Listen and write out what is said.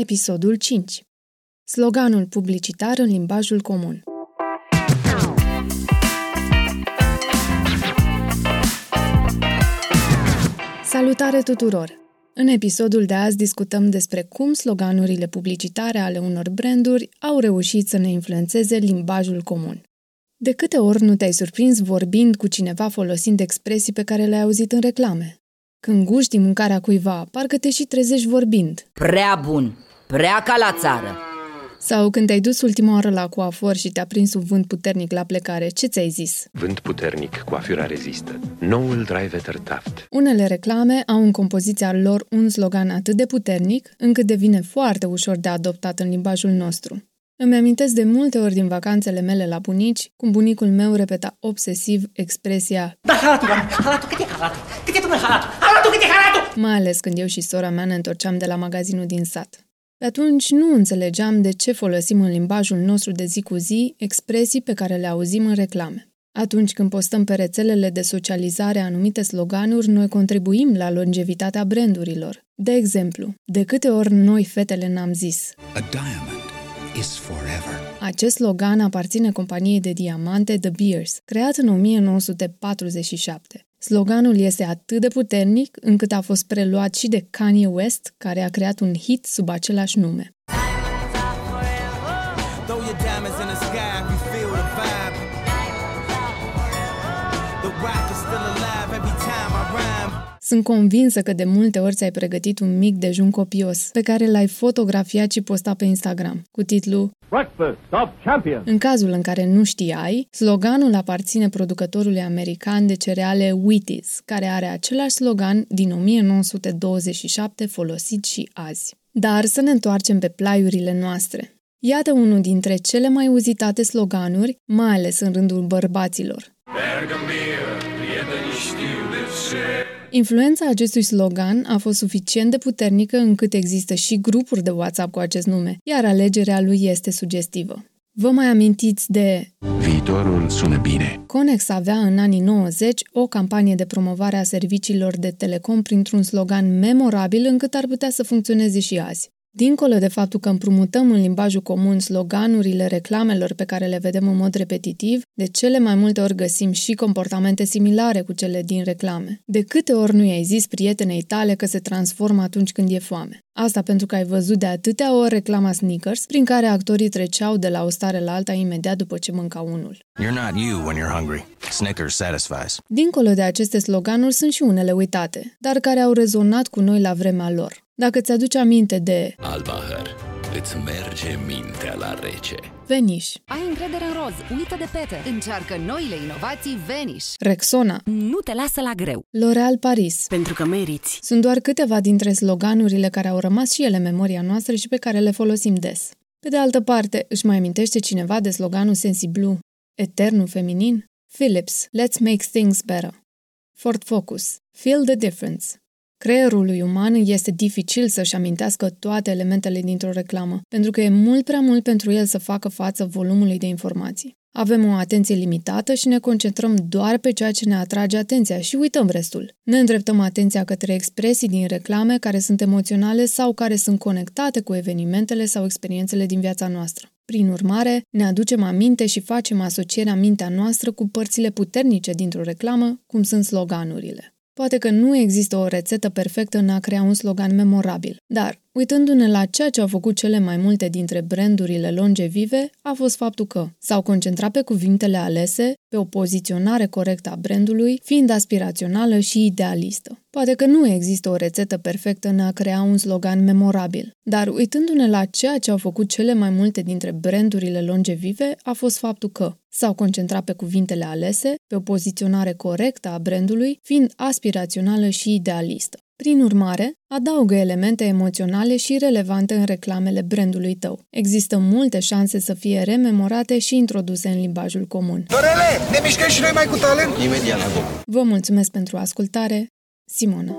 Episodul 5 Sloganul publicitar în limbajul comun Salutare tuturor! În episodul de azi discutăm despre cum sloganurile publicitare ale unor branduri au reușit să ne influențeze limbajul comun. De câte ori nu te-ai surprins vorbind cu cineva folosind expresii pe care le-ai auzit în reclame? Când guști mâncarea cuiva, parcă te și trezești vorbind. Prea bun, prea ca la țară. Sau când te-ai dus ultima oară la coafor și te-a prins un vânt puternic la plecare, ce ți-ai zis? Vânt puternic, coafura rezistă. Noul Driveter Taft. Unele reclame au în compoziția lor un slogan atât de puternic, încât devine foarte ușor de adoptat în limbajul nostru. Îmi amintesc de multe ori din vacanțele mele la bunici, cum bunicul meu repeta obsesiv expresia Da, halatul, halatul, cât e halatul? Cât e, domnule, halatul? Halatul, cât e halatul? mai ales când eu și sora mea ne întorceam de la magazinul din sat. Pe atunci nu înțelegeam de ce folosim în limbajul nostru de zi cu zi expresii pe care le auzim în reclame. Atunci când postăm pe rețelele de socializare anumite sloganuri, noi contribuim la longevitatea brandurilor. De exemplu, de câte ori noi fetele n-am zis A diamond is forever. Acest slogan aparține companiei de diamante The Beers, creat în 1947. Sloganul este atât de puternic încât a fost preluat și de Kanye West, care a creat un hit sub același nume. Throw your diamonds in the sky if you feel the vibe. The rock is still alive Sunt convinsă că de multe ori ți-ai pregătit un mic dejun copios, pe care l-ai fotografiat și postat pe Instagram, cu titlu Breakfast of Champions. În cazul în care nu știai, sloganul aparține producătorului american de cereale Wheaties, care are același slogan din 1927 folosit și azi. Dar să ne întoarcem pe plaiurile noastre. Iată unul dintre cele mai uzitate sloganuri, mai ales în rândul bărbaților. Influența acestui slogan a fost suficient de puternică încât există și grupuri de WhatsApp cu acest nume, iar alegerea lui este sugestivă. Vă mai amintiți de Viitorul sună bine. Conex avea în anii 90 o campanie de promovare a serviciilor de telecom printr-un slogan memorabil încât ar putea să funcționeze și azi. Dincolo de faptul că împrumutăm în limbajul comun sloganurile reclamelor pe care le vedem în mod repetitiv, de cele mai multe ori găsim și comportamente similare cu cele din reclame. De câte ori nu i-ai zis prietenei tale că se transformă atunci când e foame? Asta pentru că ai văzut de atâtea ori reclama Snickers, prin care actorii treceau de la o stare la alta imediat după ce mânca unul. You're not you when you're hungry. Snickers satisfies. Dincolo de aceste sloganuri sunt și unele uitate, dar care au rezonat cu noi la vremea lor. Dacă ți-aduci aminte de Albahăr, îți merge mintea la rece. Veniș, Ai încredere în roz, uită de pete. Încearcă noile inovații Vanish. Rexona, Nu te lasă la greu. L'Oreal Paris, Pentru că meriți. Sunt doar câteva dintre sloganurile care au rămas și ele în memoria noastră și pe care le folosim des. Pe de altă parte, își mai amintește cineva de sloganul Sensiblu, eternul feminin? Philips, let's make things better. Ford Focus, feel the difference. Creierului uman este dificil să-și amintească toate elementele dintr-o reclamă, pentru că e mult prea mult pentru el să facă față volumului de informații. Avem o atenție limitată și ne concentrăm doar pe ceea ce ne atrage atenția și uităm restul. Ne îndreptăm atenția către expresii din reclame care sunt emoționale sau care sunt conectate cu evenimentele sau experiențele din viața noastră. Prin urmare, ne aducem aminte și facem asocierea mintea noastră cu părțile puternice dintr-o reclamă, cum sunt sloganurile. Poate că nu există o rețetă perfectă în a crea un slogan memorabil, dar, uitându-ne la ceea ce au făcut cele mai multe dintre brandurile longevive, a fost faptul că s-au concentrat pe cuvintele alese, pe o poziționare corectă a brandului, fiind aspirațională și idealistă. Poate că nu există o rețetă perfectă în a crea un slogan memorabil, dar uitându-ne la ceea ce au făcut cele mai multe dintre brandurile longevive, a fost faptul că s-au concentrat pe cuvintele alese, pe o poziționare corectă a brandului, fiind aspirațională și idealistă. Prin urmare, adaugă elemente emoționale și relevante în reclamele brandului tău. Există multe șanse să fie rememorate și introduse în limbajul comun. Dorele, ne mișcăm și noi mai cu talent? Imediat la gol. Vă mulțumesc pentru ascultare, Simona.